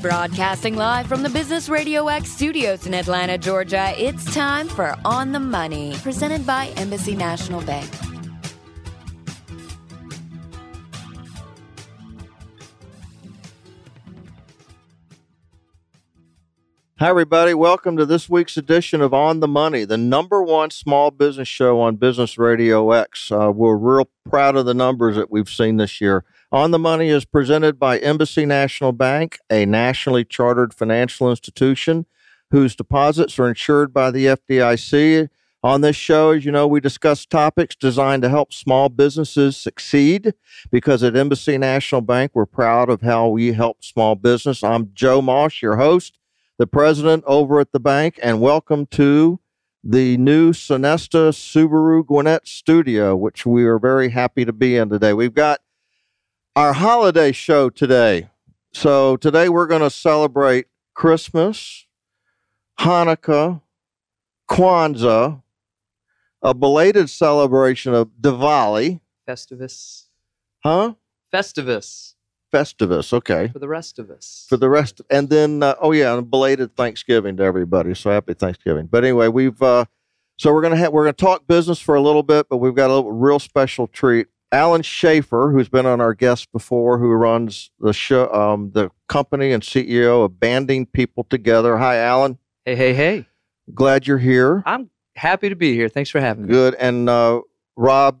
Broadcasting live from the Business Radio X studios in Atlanta, Georgia, it's time for On the Money, presented by Embassy National Bank. Hi, everybody. Welcome to this week's edition of On the Money, the number one small business show on Business Radio X. Uh, we're real proud of the numbers that we've seen this year. On the Money is presented by Embassy National Bank, a nationally chartered financial institution whose deposits are insured by the FDIC. On this show, as you know, we discuss topics designed to help small businesses succeed because at Embassy National Bank, we're proud of how we help small business. I'm Joe Mosh, your host the president over at the bank, and welcome to the new Sonesta Subaru Gwinnett studio, which we are very happy to be in today. We've got our holiday show today. So today we're going to celebrate Christmas, Hanukkah, Kwanzaa, a belated celebration of Diwali. Festivus. Huh? Festivus. Festivus. Okay. For the rest of us. For the rest, and then uh, oh yeah, and belated Thanksgiving to everybody. So happy Thanksgiving. But anyway, we've uh, so we're gonna have we're gonna talk business for a little bit, but we've got a little, real special treat. Alan Schaefer, who's been on our guest before, who runs the show, um, the company and CEO of Banding People Together. Hi, Alan. Hey, hey, hey. Glad you're here. I'm happy to be here. Thanks for having me. Good. And uh, Rob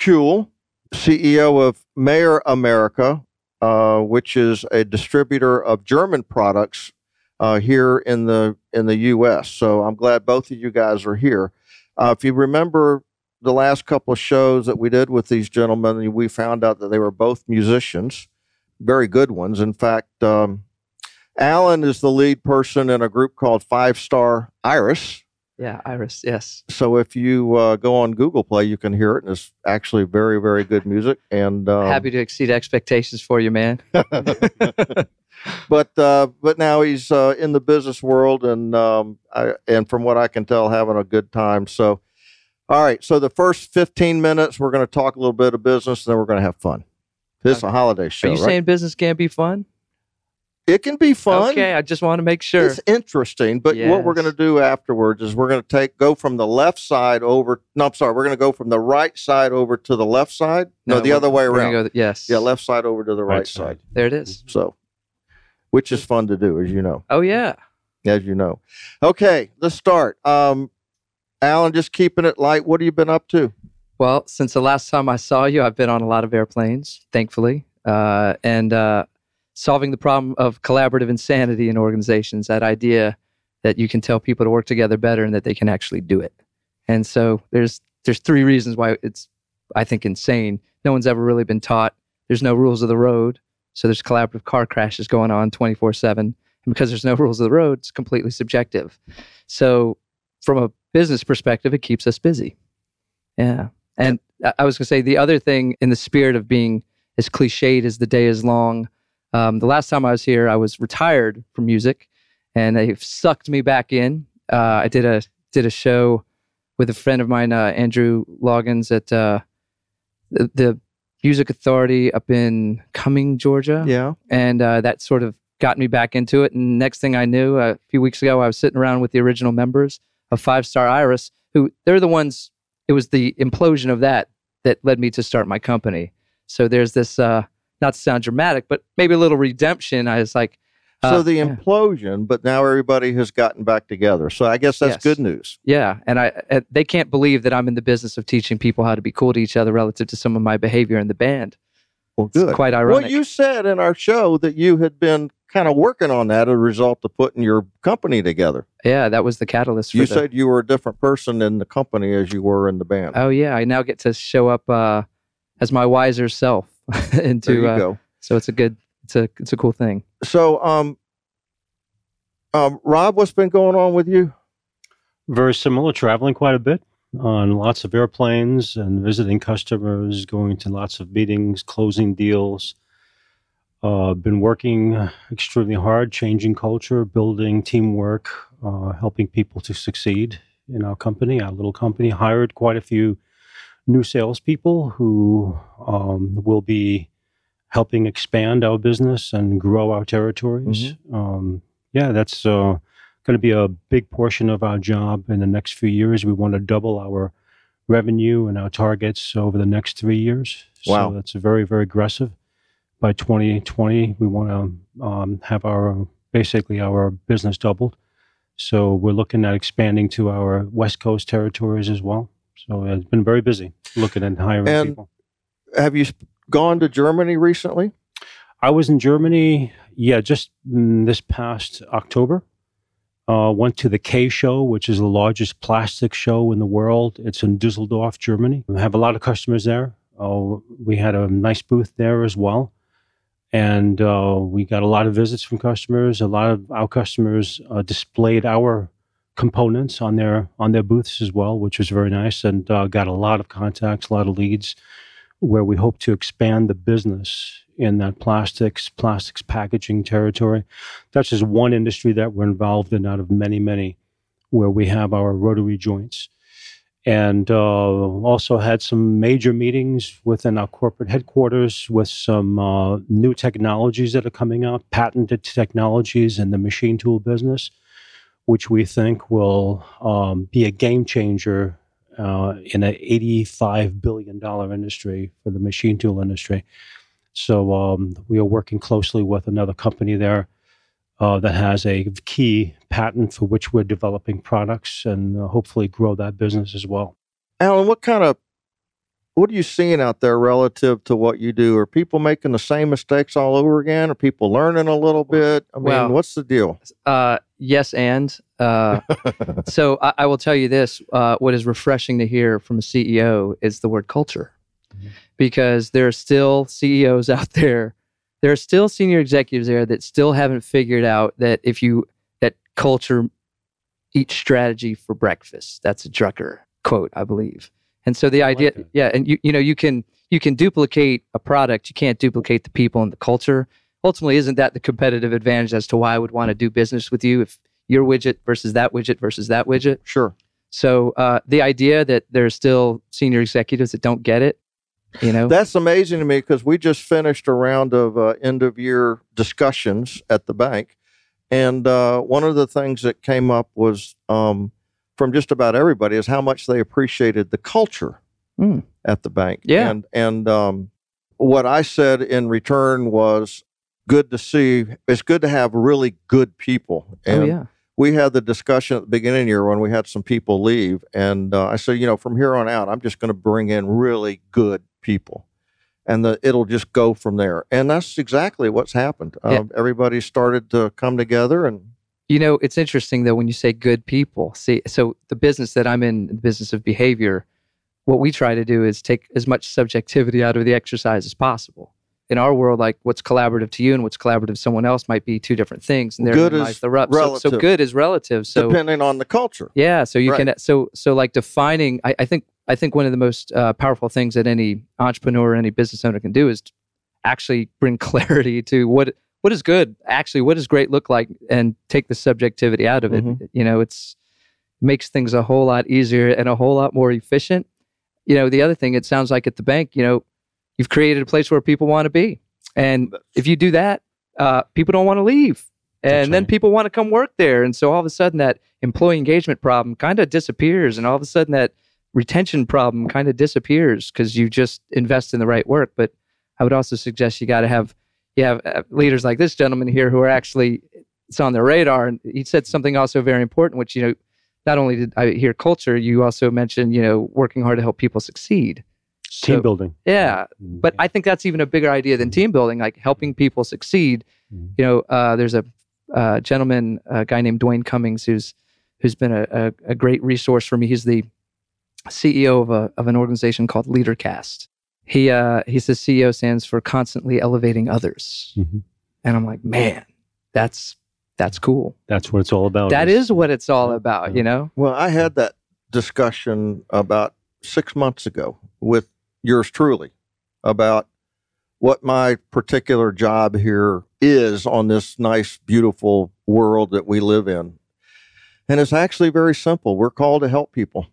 Kuhl, CEO of Maier America, uh, which is a distributor of German products uh, here in the in the U.S. So I'm glad both of you guys are here. Uh, if you remember the last couple of shows that we did with these gentlemen, we found out that they were both musicians, very good ones. In fact, um, Alan is the lead person in a group called Five Star Iris. Yeah, Iris. Yes. So if you uh, go on Google Play, you can hear it, and it's actually very, very good music. And um, happy to exceed expectations for you, man. but uh, but now he's uh, in the business world, and um, I, and from what I can tell, having a good time. So, all right. So the first fifteen minutes, we're going to talk a little bit of business, and then we're going to have fun. This okay. is a holiday show. Are you right? saying business can't be fun? It can be fun. Okay, I just want to make sure. It's interesting, but yes. what we're going to do afterwards is we're going to take go from the left side over. No, I'm sorry, we're going to go from the right side over to the left side. No, no the other way around. Go, yes. Yeah, left side over to the right, right side. side. There it is. So, which is fun to do, as you know. Oh yeah. As you know. Okay, let's start. Um, Alan, just keeping it light. What have you been up to? Well, since the last time I saw you, I've been on a lot of airplanes, thankfully, uh, and. Uh, solving the problem of collaborative insanity in organizations, that idea that you can tell people to work together better and that they can actually do it. And so there's there's three reasons why it's I think insane. No one's ever really been taught. There's no rules of the road. So there's collaborative car crashes going on 24/7. And because there's no rules of the road, it's completely subjective. So from a business perspective, it keeps us busy. Yeah. And I was going to say the other thing in the spirit of being as cliched as the day is long, um, the last time I was here, I was retired from music, and they sucked me back in. Uh, I did a did a show with a friend of mine, uh, Andrew Loggins, at uh, the, the, Music Authority up in Cumming, Georgia. Yeah, and uh, that sort of got me back into it. And next thing I knew, a few weeks ago, I was sitting around with the original members of Five Star Iris, who they're the ones. It was the implosion of that that led me to start my company. So there's this uh, not to sound dramatic, but maybe a little redemption. I was like, uh, so the implosion, but now everybody has gotten back together. So I guess that's yes. good news. Yeah, and I uh, they can't believe that I'm in the business of teaching people how to be cool to each other relative to some of my behavior in the band. Well, good. It's quite ironic. Well, you said in our show that you had been kind of working on that as a result of putting your company together. Yeah, that was the catalyst. you the, said you were a different person in the company as you were in the band. Oh yeah, I now get to show up uh, as my wiser self. into there you uh, go. So it's a good it's a it's a cool thing. So um um Rob, what's been going on with you? Very similar, traveling quite a bit on lots of airplanes and visiting customers, going to lots of meetings, closing deals. Uh, been working extremely hard, changing culture, building teamwork, uh, helping people to succeed in our company, our little company. Hired quite a few new salespeople who um, will be helping expand our business and grow our territories. Um, yeah, that's uh, going to be a big portion of our job in the next few years. We want to double our revenue and our targets over the next three years. Wow. So that's very, very aggressive. By 2020, we want to um, have our basically our business doubled. So we're looking at expanding to our West Coast territories as well. So it's been very busy looking at hiring And- people. Have you gone to Germany recently? I was in Germany, yeah, just this past October. Uh, went to the K Show, which is the largest plastic show in the world. It's in Dusseldorf, Germany. We have a lot of customers there. Uh, we had a nice booth there as well. And uh, we got a lot of visits from customers. A lot of our customers uh, displayed our components on their on their booths as well, which was very nice. And uh, got a lot of contacts, a lot of leads, where we hope to expand the business in that plastics, plastics packaging territory. That's just one industry that we're involved in out of many, many, where we have our rotary joints. And uh, also had some major meetings within our corporate headquarters with some uh, new technologies that are coming out, patented technologies in the machine tool business, which we think will um, be a game changer uh, in an $85 billion industry for the machine tool industry. So um, we are working closely with another company there uh, that has a key patent for which we're developing products and uh, hopefully grow that business as well. Alan, what kind of what are you seeing out there relative to what you do? Are people making the same mistakes all over again? Are people learning a little bit? I mean, Well- what's the deal? Uh, yes, and uh, so I, I will tell you this: uh, what is refreshing to hear from a CEO is the word culture, Mhm. because there are still CEOs out there, there are still senior executives there that still haven't figured out that if you that culture eats strategy for breakfast. That's a Drucker quote, I believe. And so the idea, that. yeah, and you you know you can you can duplicate a product, you can't duplicate the people and the culture. Ultimately, isn't that the competitive advantage as to why I would want to do business with you if your widget versus that widget versus that widget? sure. So uh, the idea that there's still senior executives that don't get it, you know, That's amazing to me because we just finished a round of uh, end of year discussions at the bank. And uh, one of the things that came up was um, from just about everybody is how much they appreciated the culture Mm. at the bank. Yeah. And, and um, what I said in return was good to see. It's good to have really good people. And oh yeah, we had the discussion at the beginning of the year when we had some people leave, and uh, I said, you know, from here on out, I'm just going to bring in really good people, and the, it'll just go from there. And that's exactly what's happened. Yeah. Um, everybody started to come together, and You know, it's interesting though when you say good people. See, so the business that I'm in, the business of behavior, what we try to do is take as much subjectivity out of the exercise as possible. In our world, like what's collaborative to you and what's collaborative to someone else might be two different things, and Good therein is lies the rub. So, so good is relative. So depending on the culture, yeah, so you Right. can so so like defining. I, I think I think one of the most uh, powerful things that any entrepreneur, or any business owner can do is actually bring clarity to what what is good. Actually, what does great look like, and take the subjectivity out of it. Mhm. You know, it's makes things a whole lot easier and a whole lot more efficient. You know, the other thing it sounds like at the bank, you know, you've created a place where people want to be, and if you do that, uh, people don't want to leave. And then people want to come work there. And so all of a sudden that employee engagement problem kind of disappears. And all of a sudden that retention problem kind of disappears because you just invest in the right work. But I would also suggest you got to have you have uh, leaders like this gentleman here who are actually it's on their radar. And he said something also very important, which you know, not only did I hear culture, you also mentioned you know working hard to help people succeed. Team building. Yeah, Mm, but I think that's even a bigger idea than team building, like helping people succeed. Mhm. You know, uh, there's a uh, gentleman, a guy named Duane Cummings, who's who's been a, a, a great resource for me. He's the CEO of a of an organization called LeaderCast. He uh, he says CEO stands for constantly elevating others, Mhm. and I'm like, man, that's that's cool. That's what it's all about. That is what it's all about, you know. well, I had that discussion about six months ago with yours truly about what my particular job here is on this nice, beautiful world that we live in. And it's actually very simple. We're called to help people.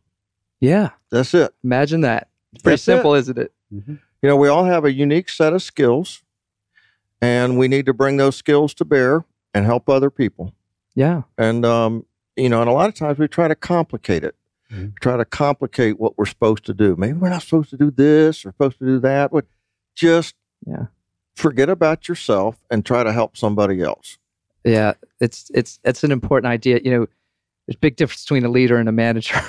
Yeah, That's it. imagine that. It's pretty That's it. simple, isn't it? Mhm. You know, we all have a unique set of skills and we need to bring those skills to bear and help other people. Yeah. And um, you know, and a lot of times we try to complicate it. Mhm. Try to complicate what we're supposed to do. Maybe we're not supposed to do this or supposed to do that. But just Yeah. forget about yourself and try to help somebody else. Yeah. It's it's it's an important idea. You know, there's a big difference between a leader and a manager.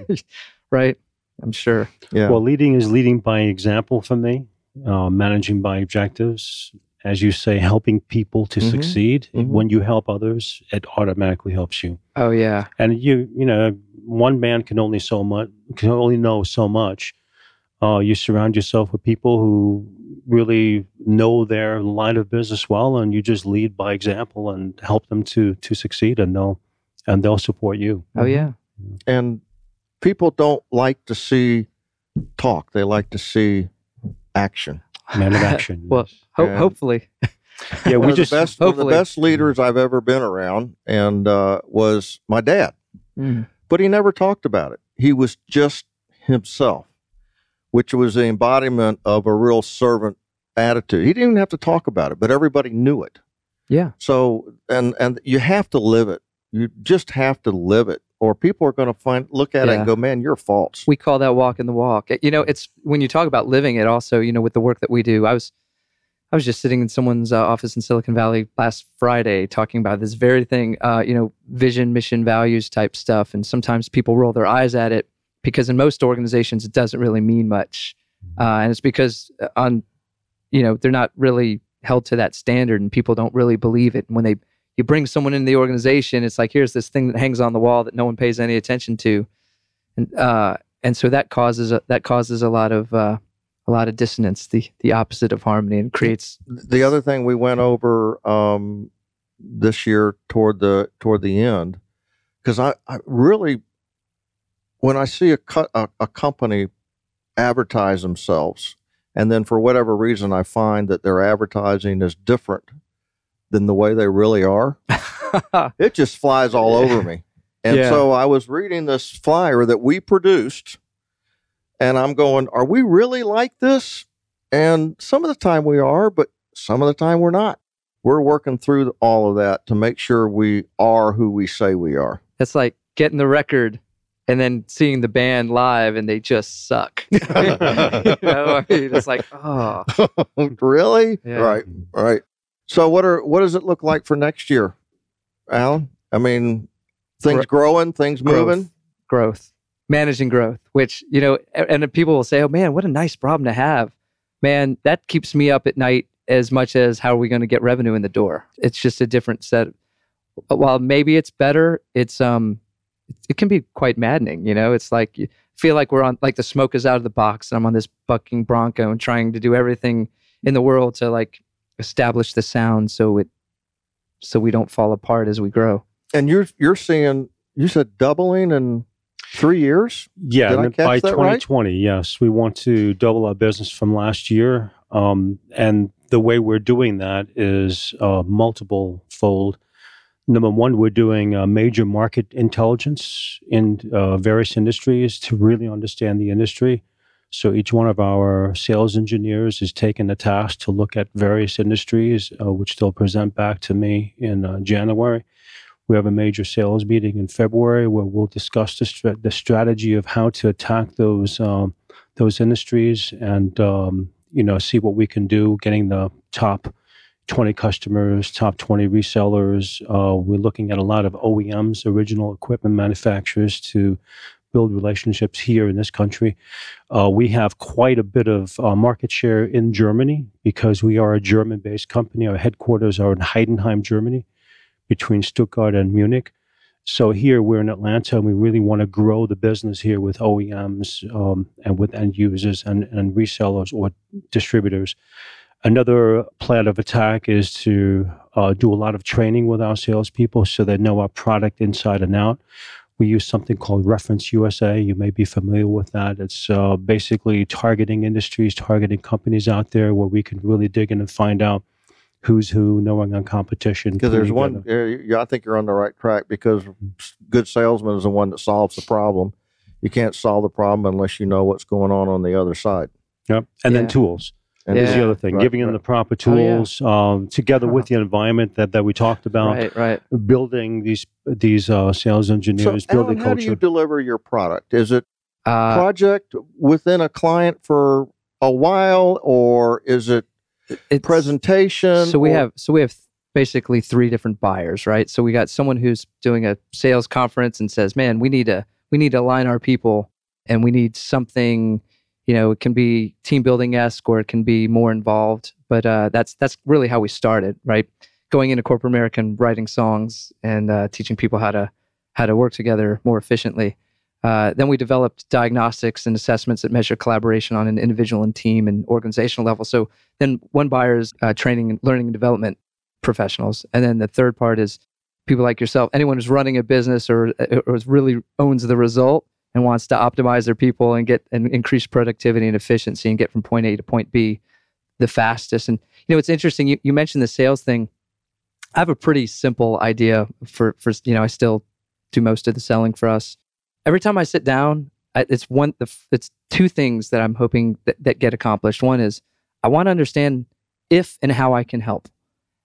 right? I'm sure. Yeah. Well, leading is leading by example for me, uh, managing by objectives. As you say, helping people to Mhm. succeed. Mhm. When you help others, it automatically helps you. Oh yeah. And you, you know, one man can only so much, can only know so much. Uh, you surround yourself with people who really know their line of business well, and you just lead by example and help them to to succeed, and they'll and they'll support you. Oh yeah. and people don't like to see talk; they like to see action. Man of action. Well. Ho- And- hopefully. yeah, we of just the best, one of the best leaders I've ever been around, and uh, was my dad. Mm. But he never talked about it. He was just himself, which was the embodiment of a real servant attitude. He didn't even have to talk about it, but everybody knew it. Yeah. So, and and you have to live it. You just have to live it, or people are going to find look at it and go, "Man, you're false." we call that walking the walk. You know, it's when you talk about living it also, you know, with the work that we do. I was I was just sitting in someone's uh, office in Silicon Valley last Friday talking about this very thing, uh, you know, vision, mission, values type stuff. And sometimes people roll their eyes at it because in most organizations it doesn't really mean much. Uh, and it's because uh, on, you know, they're not really held to that standard and people don't really believe it. And when they you bring someone into the organization, it's like here's this thing that hangs on the wall that no one pays any attention to, and uh, and so that causes a, that causes a lot of uh, a lot of dissonance, the the opposite of harmony, and creates the other thing we went over um, this year toward the toward the end, because I, I really, when I see a, co- a a company advertise themselves, and then for whatever reason I find that their advertising is different than the way they really are, it just flies all over me. And Yeah. so I was reading this flyer that we produced, and I'm going, Are we really like this? And some of the time we are, but some of the time we're not. We're working through all of that to make sure we are who we say we are. It's like getting the record and then seeing the band live and they just suck. you know, I mean, it's like oh really? Yeah. Right, right. So what are what does it look like for next year, Alan? I mean, things growing, things Growth. moving. growth, managing growth, which, you know, and people will say, oh man, what a nice problem to have. Man, that keeps me up at night as much as how are we going to get revenue in the door. It's just a different set. While maybe it's better, it's, um, it can be quite maddening. You know, it's like you feel like we're on, like the smoke is out of the box and I'm on this bucking Bronco and trying to do everything in the world to like establish the sound so it, so we don't fall apart as we grow. And you're you're seeing you said doubling in three years. Yeah, Did I catch by that right? 2020, yes, we want to double our business from last year. Um, and the way we're doing that is uh, multiple fold. Number one, we're doing uh, major market intelligence in uh, various industries to really understand the industry. So each one of our sales engineers is taking the task to look at various industries, uh, which they'll present back to me in uh, January. We have a major sales meeting in February where we'll discuss the, the strategy of how to attack those um, those industries and um, you know see what we can do, getting the top 20 customers, top 20 resellers. Uh, we're looking at a lot of OEMs, original equipment manufacturers, to build relationships here in this country. Uh, we have quite a bit of uh, market share in Germany because we are a German based company. Our headquarters are in Heidenheim, Germany, between Stuttgart and Munich. So here we're in Atlanta and we really want to grow the business here with OEMs um, and with end users and, and resellers or distributors. Another plan of attack is to uh, do a lot of training with our salespeople so they know our product inside and out. We use something called Reference USA. You may be familiar with that. It's uh, basically targeting industries, targeting companies out there where we can really dig in and find out who's who, knowing on competition. Because there's one, together- I think you're on the right track because good salesman is the one that solves the problem. You can't solve the problem unless you know what's going on on the other side. Yep. And Yeah. then tools. And Is the other thing, Right, giving them right. the proper Oh, yeah. tools, um, together with the environment that, that we talked about, Right, right. building these these uh, sales So, engineers, Alan, building how do you deliver your product? Is it Uh, project within a client for a while, or is it it's- presentation? So we or- have so we have basically three different buyers, right? So we got someone who's doing a sales conference and says, "Man, we need to we need to align our people, and we need something." You know, it can be team building esque, or it can be more involved. But uh, that's that's really how we started, right? Going into corporate America and writing songs and uh, teaching people how to how to work together more efficiently. Uh, then we developed diagnostics and assessments that measure collaboration on an individual and team and organizational level. So then one buyer is uh, training and learning and development professionals, and then the third part is people like yourself, anyone who's running a business or or really owns the result and wants to optimize their people and get and increase productivity and efficiency and get from point A to point B the fastest. And you know, it's interesting. You, you mentioned the sales thing. I have a pretty simple idea for for you know I still do most of the selling for us. Every time I sit down, I, it's one the it's two things that I'm hoping that, that get accomplished. One is I want to understand if and how I can help.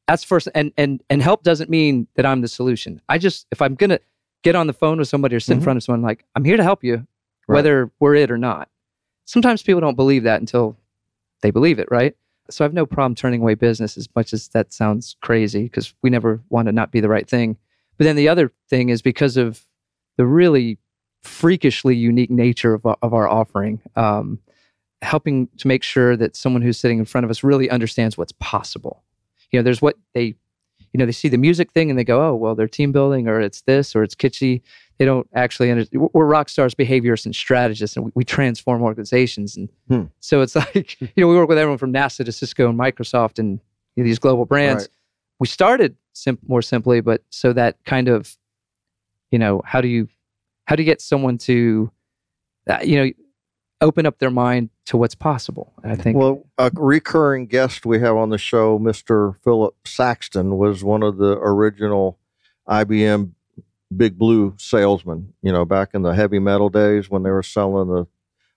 That's first, and and and help doesn't mean that I'm the solution. I just if I'm gonna get on the phone with somebody or sit in Mhm. front of someone, like I'm here to help you, Right. whether we're it or not. Sometimes people don't believe that until they believe it, right? So I have no problem turning away business as much as that sounds crazy because we never want to not be the right thing. But then the other thing is because of the really freakishly unique nature of, our- of our offering, um, helping to make sure that someone who's sitting in front of us really understands what's possible. You know, there's what they, you know, they see the music thing and they go, oh, well, they're team building or it's this or it's kitschy. They don't actually understand. We're rock stars, behaviorists, and strategists, and we, we transform organizations. And Hmm. so it's like, you know, we work with everyone from NASA to Cisco and Microsoft and you know, these global brands. Right. We started sim- more simply, but so that kind of, you know, how do you, how do you get someone to, uh, you know, open up their mind to what's possible? And I think, Well, a recurring guest we have on the show, Mr. Philip Saxton, was one of the original IBM Big Blue salesmen. You know, back in the heavy metal days when they were selling the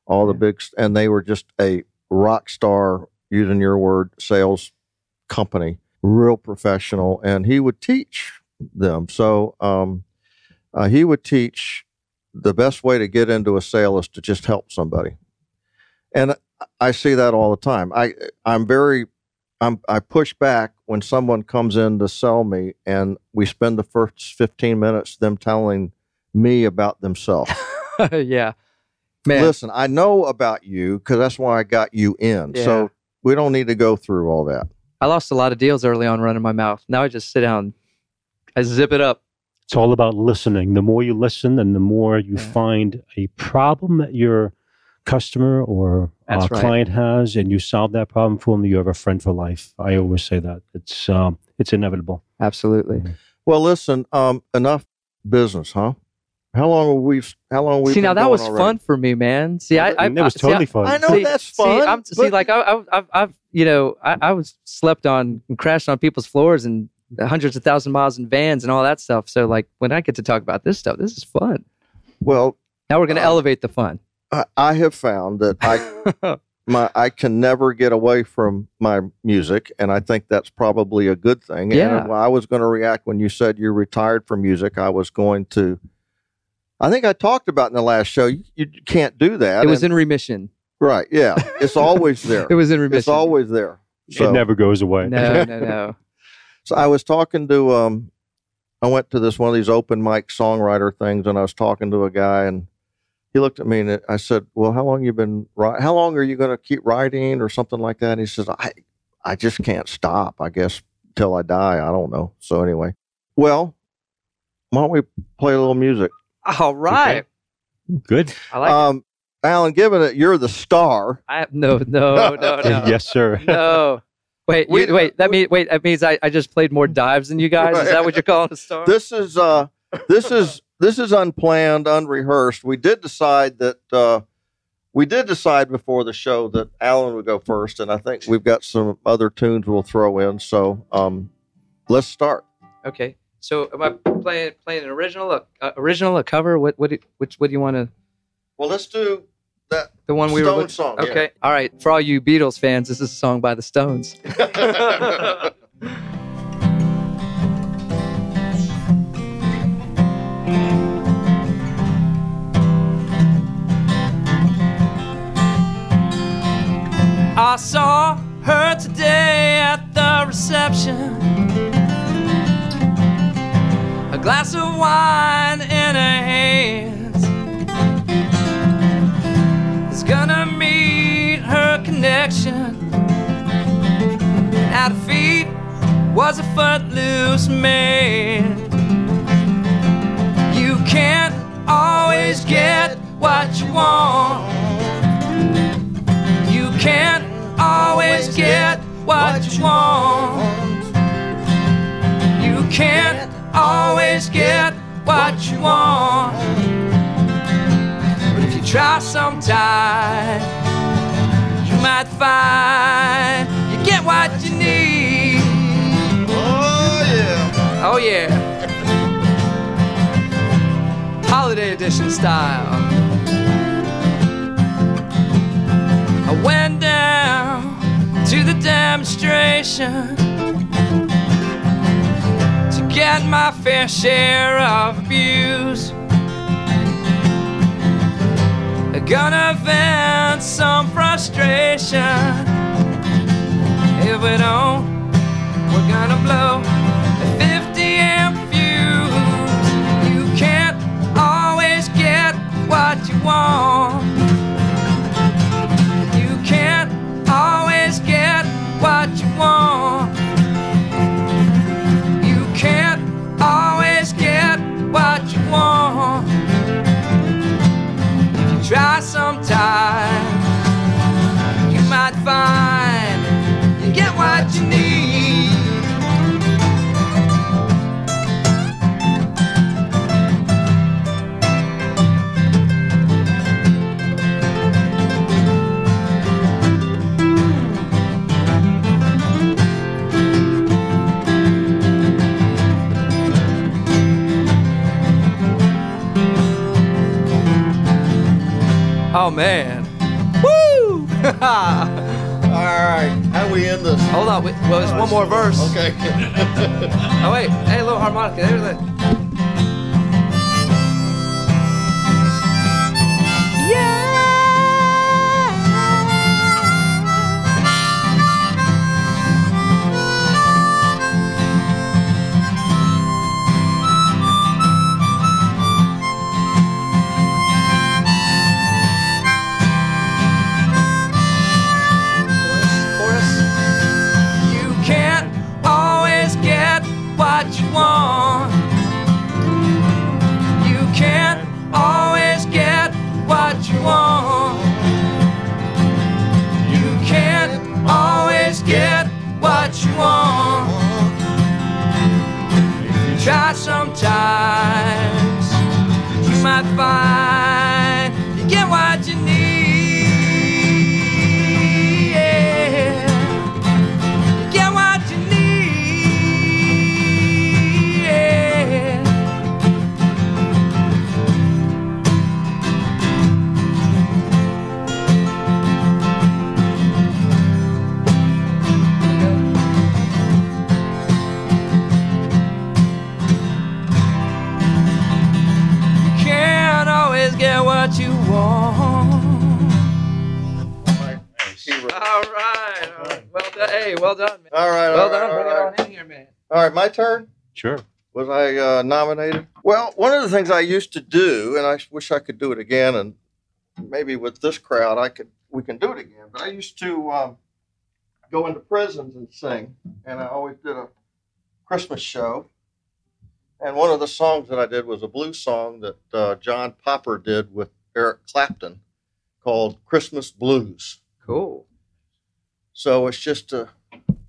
all the Yeah. big, and they were just a rock star, using your word, sales company, real professional, and he would teach them. So um, uh, he would teach the best way to get into a sale is to just help somebody. And I see that all the time. I I'm very I'm I push back when someone comes in to sell me and we spend the first 15 minutes them telling me about themselves. yeah, man, Listen, I know about you cuz that's why I got you in. Yeah. So we don't need to go through all that. I lost a lot of deals early on running my mouth. Now I just sit down, I zip it up. It's all about listening. The more you listen, and the more you Yeah. find a problem that your customer or uh, right. client has, and you solve that problem for them, you have a friend for life. I always say that it's um, it's inevitable. Absolutely. Well, listen, um enough business, huh? How long have we how long have we see, now that was already? fun for me, man. See, I, I, And it was I- see, totally I- fun. I know see, that's see, fun. I'm, see, like I, I, I've, I've, you know, I, I was slept on and crashed on people's floors and hundreds of thousand miles in vans and all that stuff. So, like, when I get to talk about this stuff, this is fun. well, Now we're going to Um, elevate the fun. I, I have found that I my I can never get away from my music, and I think that's probably a good thing. Yeah. And I was going to react when you said you're retired from music. I was going to. I think I talked about in the last show. You, you can't do that. it was and- in remission. right. Yeah, it's always there. It was in remission. it's always there. So, it never goes away. No, no, no. so I was talking to um, I went to this one of these open mic songwriter things, and I was talking to a guy, and he looked at me and I said, "Well, how long you been? How long are you going to keep writing, or something like that?" And he says, "I, I just can't stop. I guess till I die. I don't know." So anyway, well, why don't we play a little music? All right. Good. I like it. um, Alan, given that you're the star, I, no, no, no, no. yes, sir. No. Wait, We- you, wait. That mean wait. That means I, I just played more dives than you guys. Is that what you're calling a star? this is uh, this is this is unplanned, unrehearsed. We did decide that uh, we did decide before the show that Alan would go first, and I think we've got some other tunes we'll throw in. So um, let's start. Okay. So am I playing playing an original, a, a original, a cover? What what do, which what do you want to? Well, let's do that The one we were Stone looking- song. yeah. Okay. All right. For all you Beatles fans, this is a song by the Stones. I saw her today at the reception. A glass of wine in her hands. Connection. At her feet was a footloose man. You can't always get what you want. You can't always get what you want. You can't always get what you want. But if you try sometime, you might find you get what you need. oh yeah. Oh, yeah. Holiday edition style. I went down to the demonstration to get my fair share of abuse. Gonna vent some frustration. If we don't, we're gonna blow a 50 amp fuse. You can't always get what you want. Oh man. Woo! All right. How we end this? Hold on. Wait, well, there's oh, one more verse. Okay. Oh wait. Hey, little harmonica. There's that. Try sometimes, you might find well done, man. All right. Well all right, done. all Bring right. it on in here, man. All right, my turn. Sure. Was I uh, nominated? Well, one of the things I used to do, and I wish I could do it again, and maybe with this crowd, I could we can do it again. But I used to um, go into prisons and sing, and I always did a Christmas show. And one of the songs that I did was a blues song that uh, John Popper did with Eric Clapton, called "Christmas Blues." Cool. So it's just a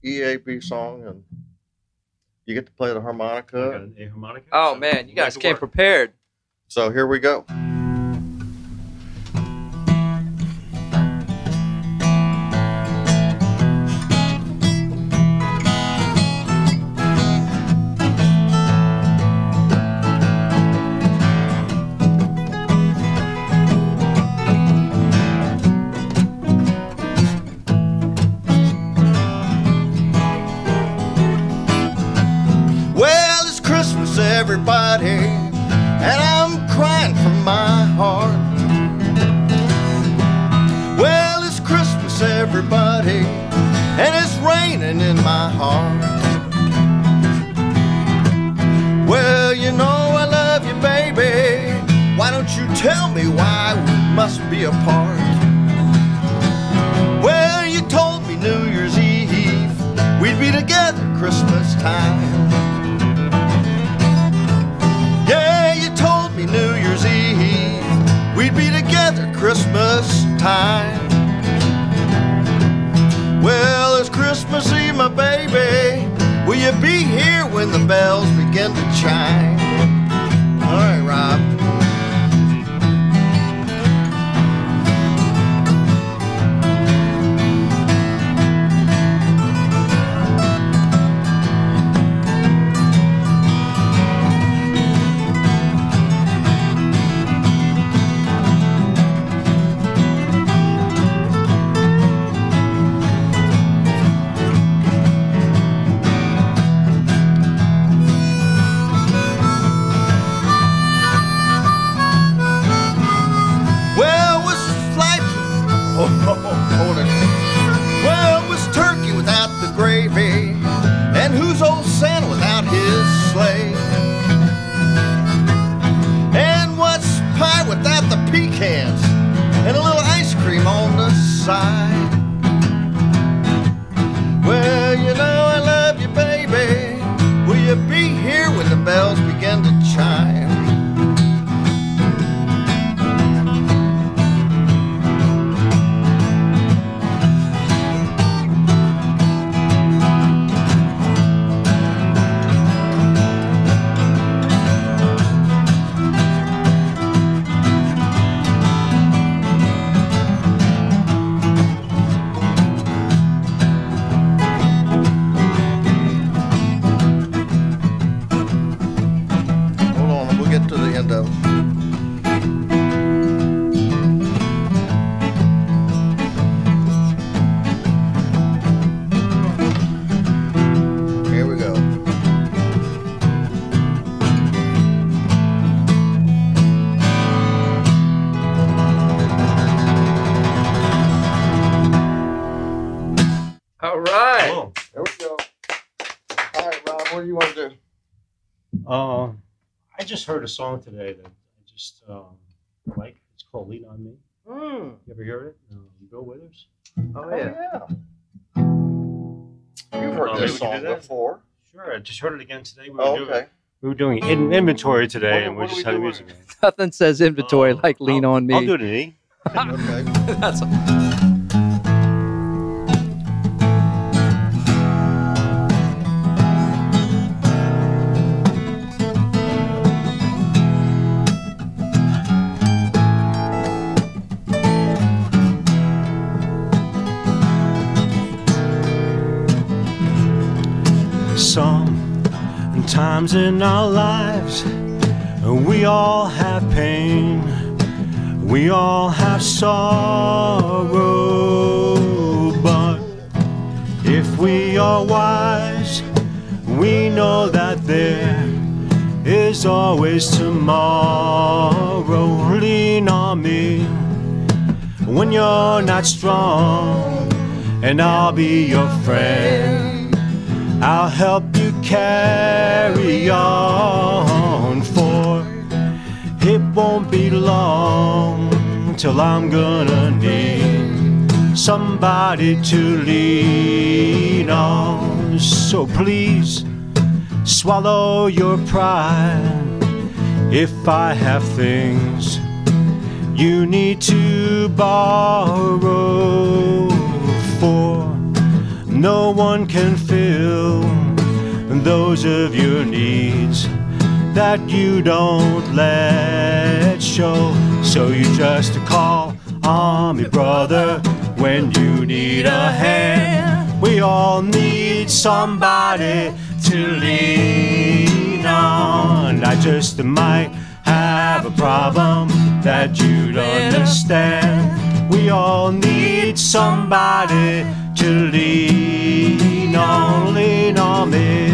EAB song, and you get to play the I got harmonica. an A harmonica. Oh so man, you guys came work. prepared. So here we go. Apart? Well, you told me New Year's Eve we'd be together Christmas time. Yeah, you told me New Year's Eve we'd be together Christmas time. Well, it's Christmas Eve, my baby. Will you be here when the bells begin to chime? And a little ice cream on the side? Heard a song today that I just um, like. It's called "Lean on Me." Hmm. You ever heard it? Um, Bill Withers. Oh, Oh, yeah. yeah. You've heard Oh, this we song before. Sure, I just heard it again today. We were Oh, doing okay. we were doing in, inventory today, What- and we just we had the doing? music. Nothing says inventory Oh, like lean I'll- on me. I'll do it in E. Okay. That's Sometimes in our lives, we all have pain. We all have sorrow, but if we are wise, we know that there is always tomorrow. Lean on me when you're not strong, and I'll be your friend. I'll help you carry on, for it won't be long till I'm gonna need somebody to lean on. So please swallow your pride if I have things you need to borrow for. No one can fill those of your needs that you don't let show. So you just call on me, brother, when you need a hand. We all need somebody to lean on. I just might have a problem that you'd understand. We all need somebody to lean on, lean on me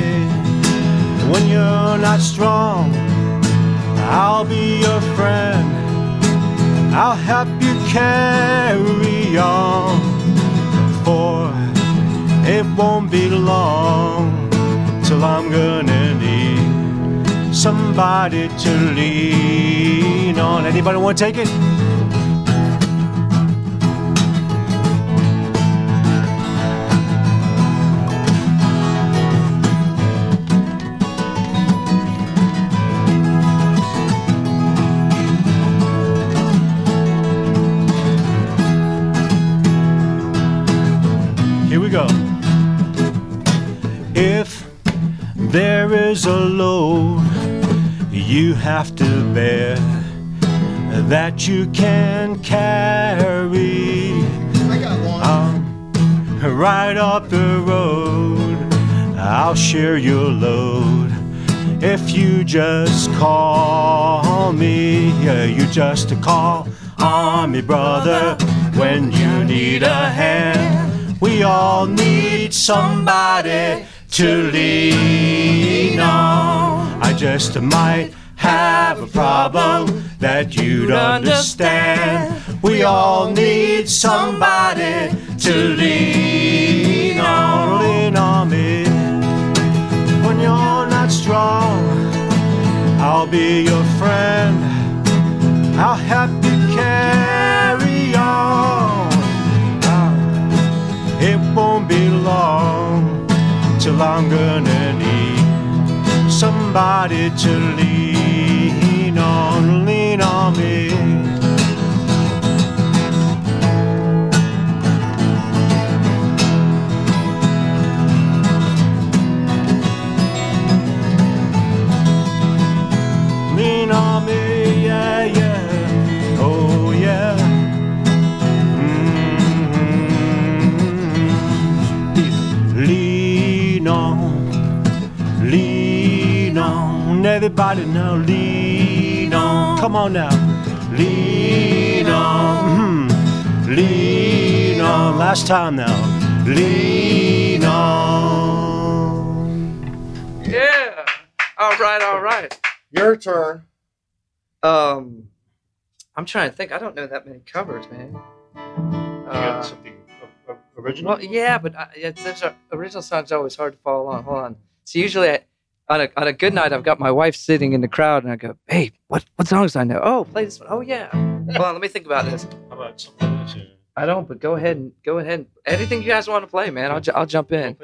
when you're not strong, I'll be your friend. I'll help you carry on. For it won't be long till I'm gonna need somebody to lean on. Anybody want to take it? There is a load you have to bear that you can carry, I got one. um, right up the road, I'll share your load. If you just call me, yeah, you just call on me, brother, when you need a hand. We all need somebody to lean on. I just might have a problem that you'd understand. We all need somebody to lean on. Lean on me when you're not strong. I'll be your friend. I'll help you carry on. Ah, It won't be long till I'm gonna need somebody to lean on. Lean on me. Lean on me, Everybody now, lean on. Come on now. Lean on, mhm. lean on. Last time now. Lean on. Yeah. All right. All right. Your turn. Um, I'm trying to think. I don't know that many covers, man. You Uh, something o- o- original? well, yeah, but I, yeah, those original songs are always hard to follow along. Hold on. So usually, I, on a on a good night, I've got my wife sitting in the crowd, and I go, "Hey, what what songs do I know? Oh, play this one. Oh yeah. Hold on, let me think about this. How about something? I don't, but go ahead and go ahead. And, anything you guys want to play, man, I'll ju- I'll jump in.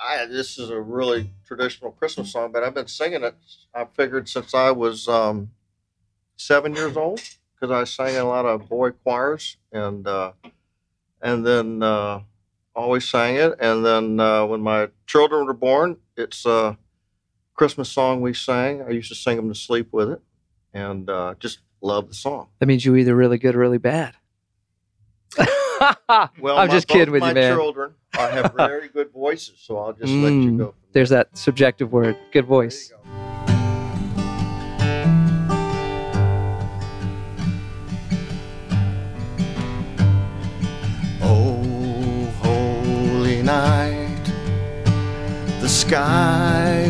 I, this is a really traditional Christmas song, but I've been singing it. I figured since I was um, seven years old, because I sang in a lot of boy choirs, and uh, and then uh, always sang it. And then uh, when my children were born, it's a Christmas song we sang. I used to sing them to sleep with it, and uh, just love the song. That means you're either really good or really bad. Well, I'm my- just kidding with my you, man. children I have very good voices, so I'll just let you Mm, go. There's that subjective word. Good voice. You go. Oh, holy night, the sky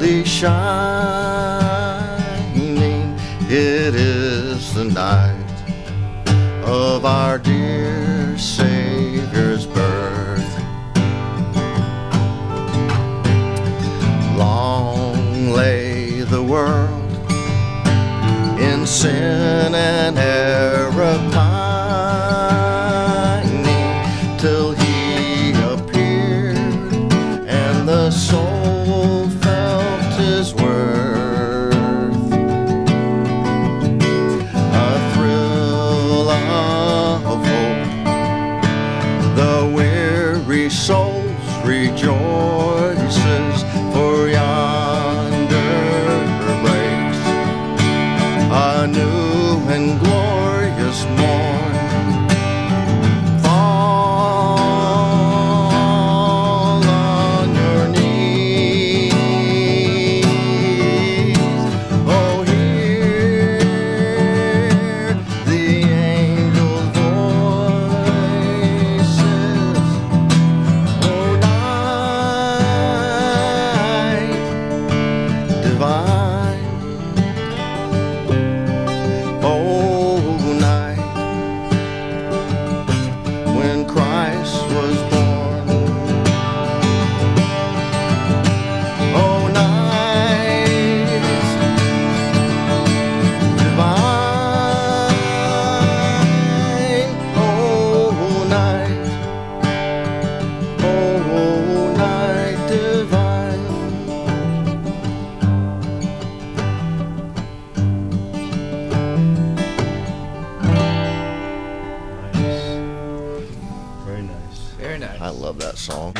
brightly shining. It is the night of our dear Savior's birth. Long lay the world in sin and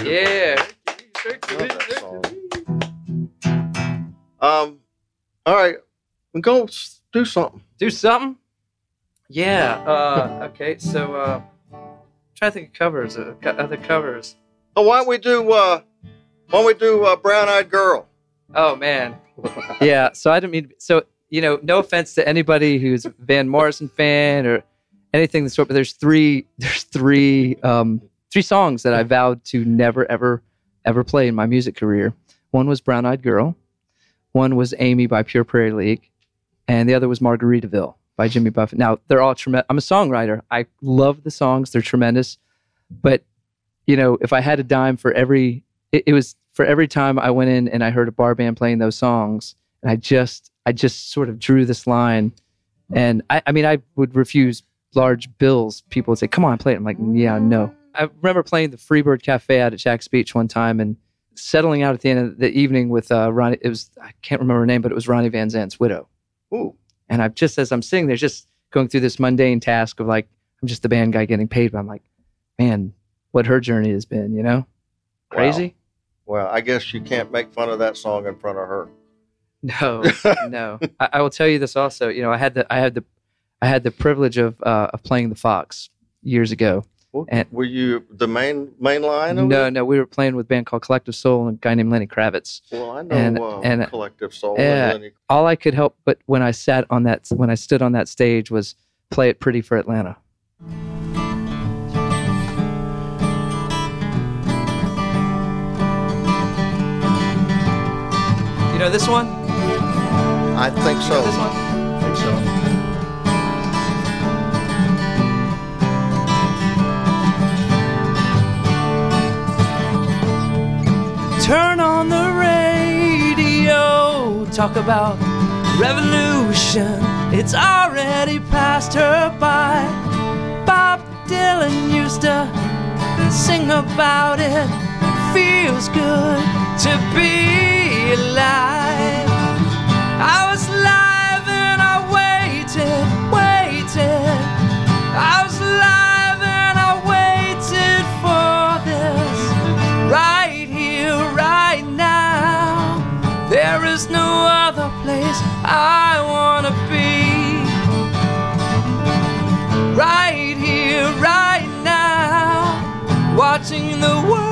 Yeah. Love that song. Um, all right, we go s- do something. Do something? Yeah. Uh, okay. So, uh, try to think of covers. Uh, other covers. Oh, why don't we do? Uh, why don't we do uh, Brown Eyed Girl? Oh man. yeah. So I didn't mean. So you know, no offense to anybody who's a Van Morrison fan or anything of the sort, but there's three. There's three. Um, three songs that I vowed to never, ever, ever play in my music career. One was Brown Eyed Girl. One was Amy by Pure Prairie League, and the other was Margaritaville by Jimmy Buffett. Now they're all tremendous. I'm a songwriter. I love the songs. They're tremendous, but you know, if I had a dime for every, it, it was for every time I went in and I heard a bar band playing those songs, and I just, I just sort of drew this line, and I, I mean, I would refuse large bills. People would say, "Come on, play it." I'm like, "Yeah, no." I remember playing the Freebird Cafe out at Jax Beach one time and settling out at the end of the evening with uh, Ronnie. It was I can't remember her name, but it was Ronnie Van Zant's widow. Ooh, And I just as I'm sitting there, just going through this mundane task of like I'm just the band guy getting paid, but I'm like, man, what her journey has been, you know? Crazy? well, I guess you can't make fun of that song in front of her. No, no. I, I will tell you this also. You know, I had the I had the I had the privilege of uh, of playing the Fox years ago. Well, And- Were you the main main line? No, it? no, we were playing with a band called Collective Soul and a guy named Lenny Kravitz. Well, I know and- uh, and- Collective Soul. Yeah. And then All I could help, but when I sat on that, when I stood on that stage, was play it pretty for Atlanta. You know this one? I think so. This one? I think so. On the radio, talk about revolution. It's already passed her by. Bob Dylan used to sing about it. Feels good to be alive. The world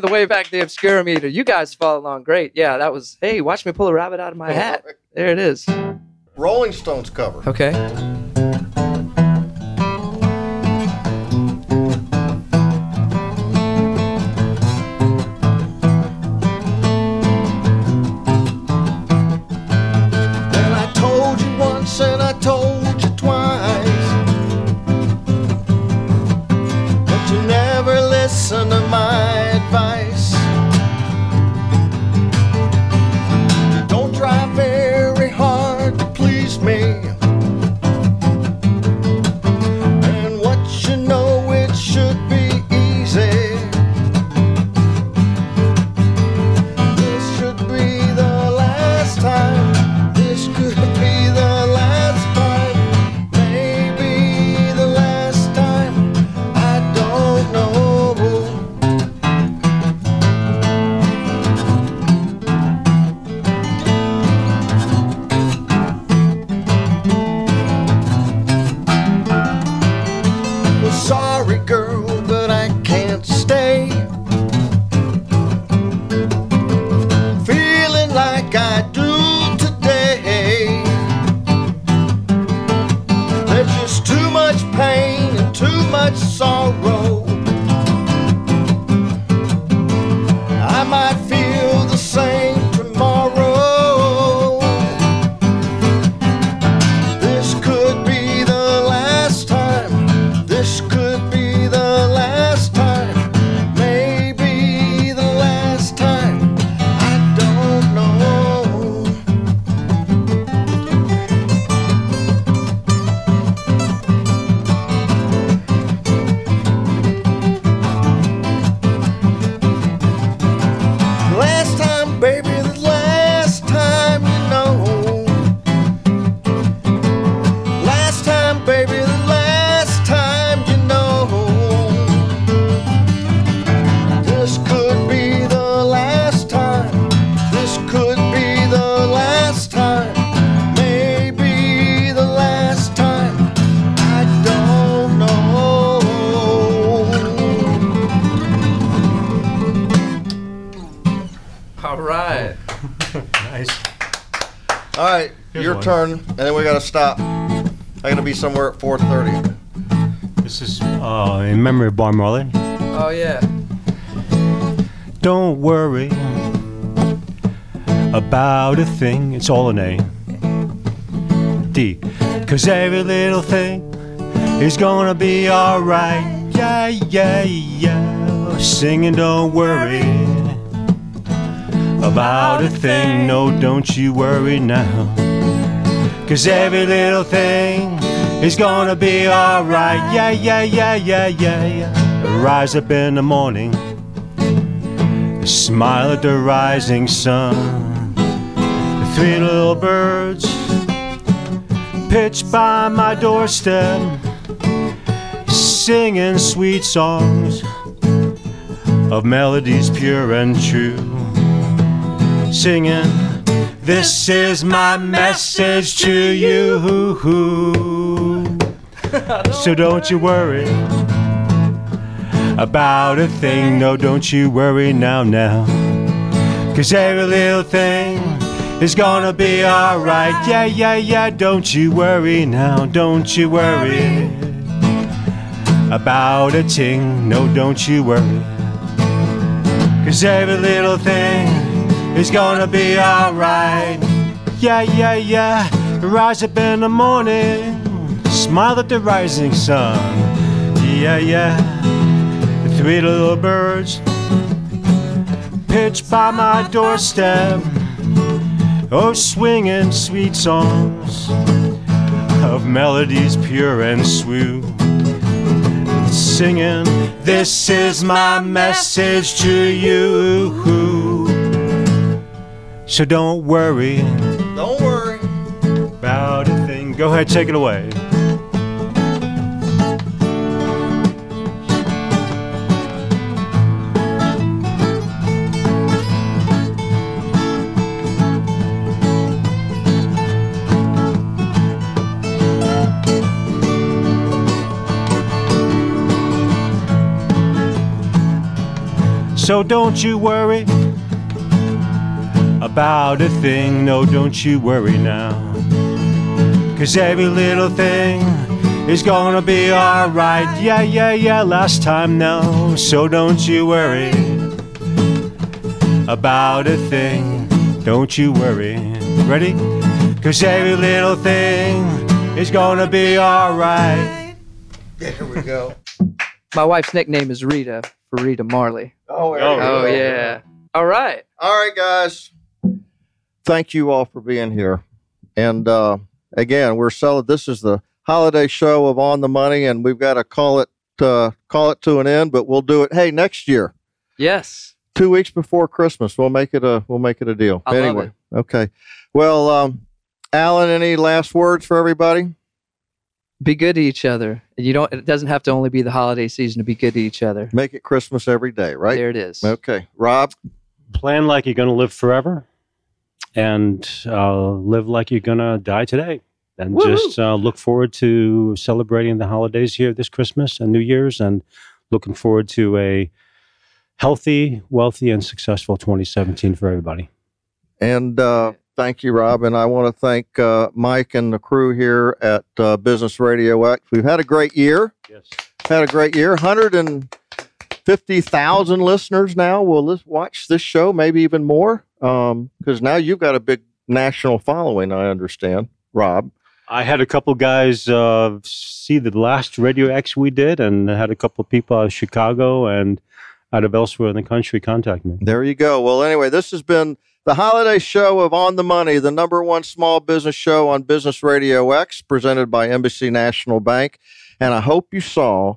the way back the obscure meter. You guys follow along great. Yeah, that was. Hey, watch me pull a rabbit out of my hat. There it is. Rolling Stones cover. Okay. Somewhere at 4:30. This is uh, in memory of Bob Marley. Oh yeah. Don't worry about a thing. It's all an A. D. Cause every little thing is gonna be alright. Yeah, yeah, yeah. Singing, don't worry about a thing. No, don't you worry now. Cause every little thing is gonna be alright. Yeah, yeah, yeah, yeah, yeah, yeah. Rise up in the morning. Smile at the rising sun. The three little birds pitch by my doorstep, singing sweet songs of melodies pure and true. Singing, This is my message to you. So don't you worry about a thing. No, don't you worry now, now. Cause every little thing is gonna be alright. Yeah, yeah, yeah. Don't you worry now. Don't you worry about a ting. No, don't you worry. Cause every little thing is gonna be alright. Yeah, yeah, yeah. Rise up in the morning. Smile at the rising sun. Yeah, yeah. The three little birds pitch by my doorstep. Oh, swinging sweet songs of melodies pure and sweet. Singing, This is my message to you. So don't worry Don't worry. about a thing. Go ahead, take it away. So don't you worry about a thing. No, don't you worry now. Cause every little thing is gonna be alright. Yeah, yeah, yeah, last time no. So don't you worry about a thing. Don't you worry. Ready? Cause every little thing is gonna be alright. There we go. My wife's nickname is Rita for Rita Marley. Oh, there Oh, you Oh go. yeah. All right. All right, guys. Thank you all for being here. And uh, again, we're selling. This is the holiday show of On the Money, and we've got to call it uh, call it to an end. But we'll do it. Hey, next year, Yes. two weeks before Christmas, we'll make it a we'll make it a deal. I love anyway, okay. Well, um, Alan, any last words for everybody? Be good to each other. You don't. It doesn't have to only be the holiday season to be good to each other. Make it Christmas every day, right? There it is. Okay, Rob. Plan like you're gonna live forever and uh, live like you're gonna die today. And Woo-hoo. just uh, look forward to celebrating the holidays here this Christmas and New Year's and looking forward to a healthy, wealthy, and successful 2017 for everybody. And uh, thank you, Rob. And I want to thank uh, Mike and the crew here at uh, Business Radio X. We've had a great year. Yes. had a great year. 150,000 listeners now will lis- watch this show, maybe even more, because now you've got a big national following, I understand, Rob. I had a couple guys uh, see the last Radio X we did, and had a couple people out of Chicago and out of elsewhere in the country contact me. There you go. Well, anyway, this has been the holiday show of On the Money, the number one small business show on Business Radio X, presented by Embassy National Bank. And I hope you saw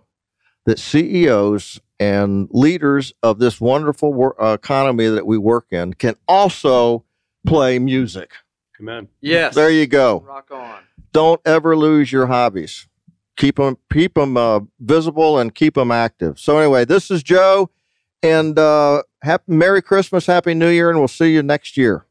that CEOs and leaders of this wonderful wor- uh, economy that we work in can also play music. Amen. Yes. There you go. Rock on. Don't ever lose your hobbies. Keep them, keep them uh, visible and keep them active. So anyway, this is Joe, and uh, happy Merry Christmas, Happy New Year, and we'll see you next year.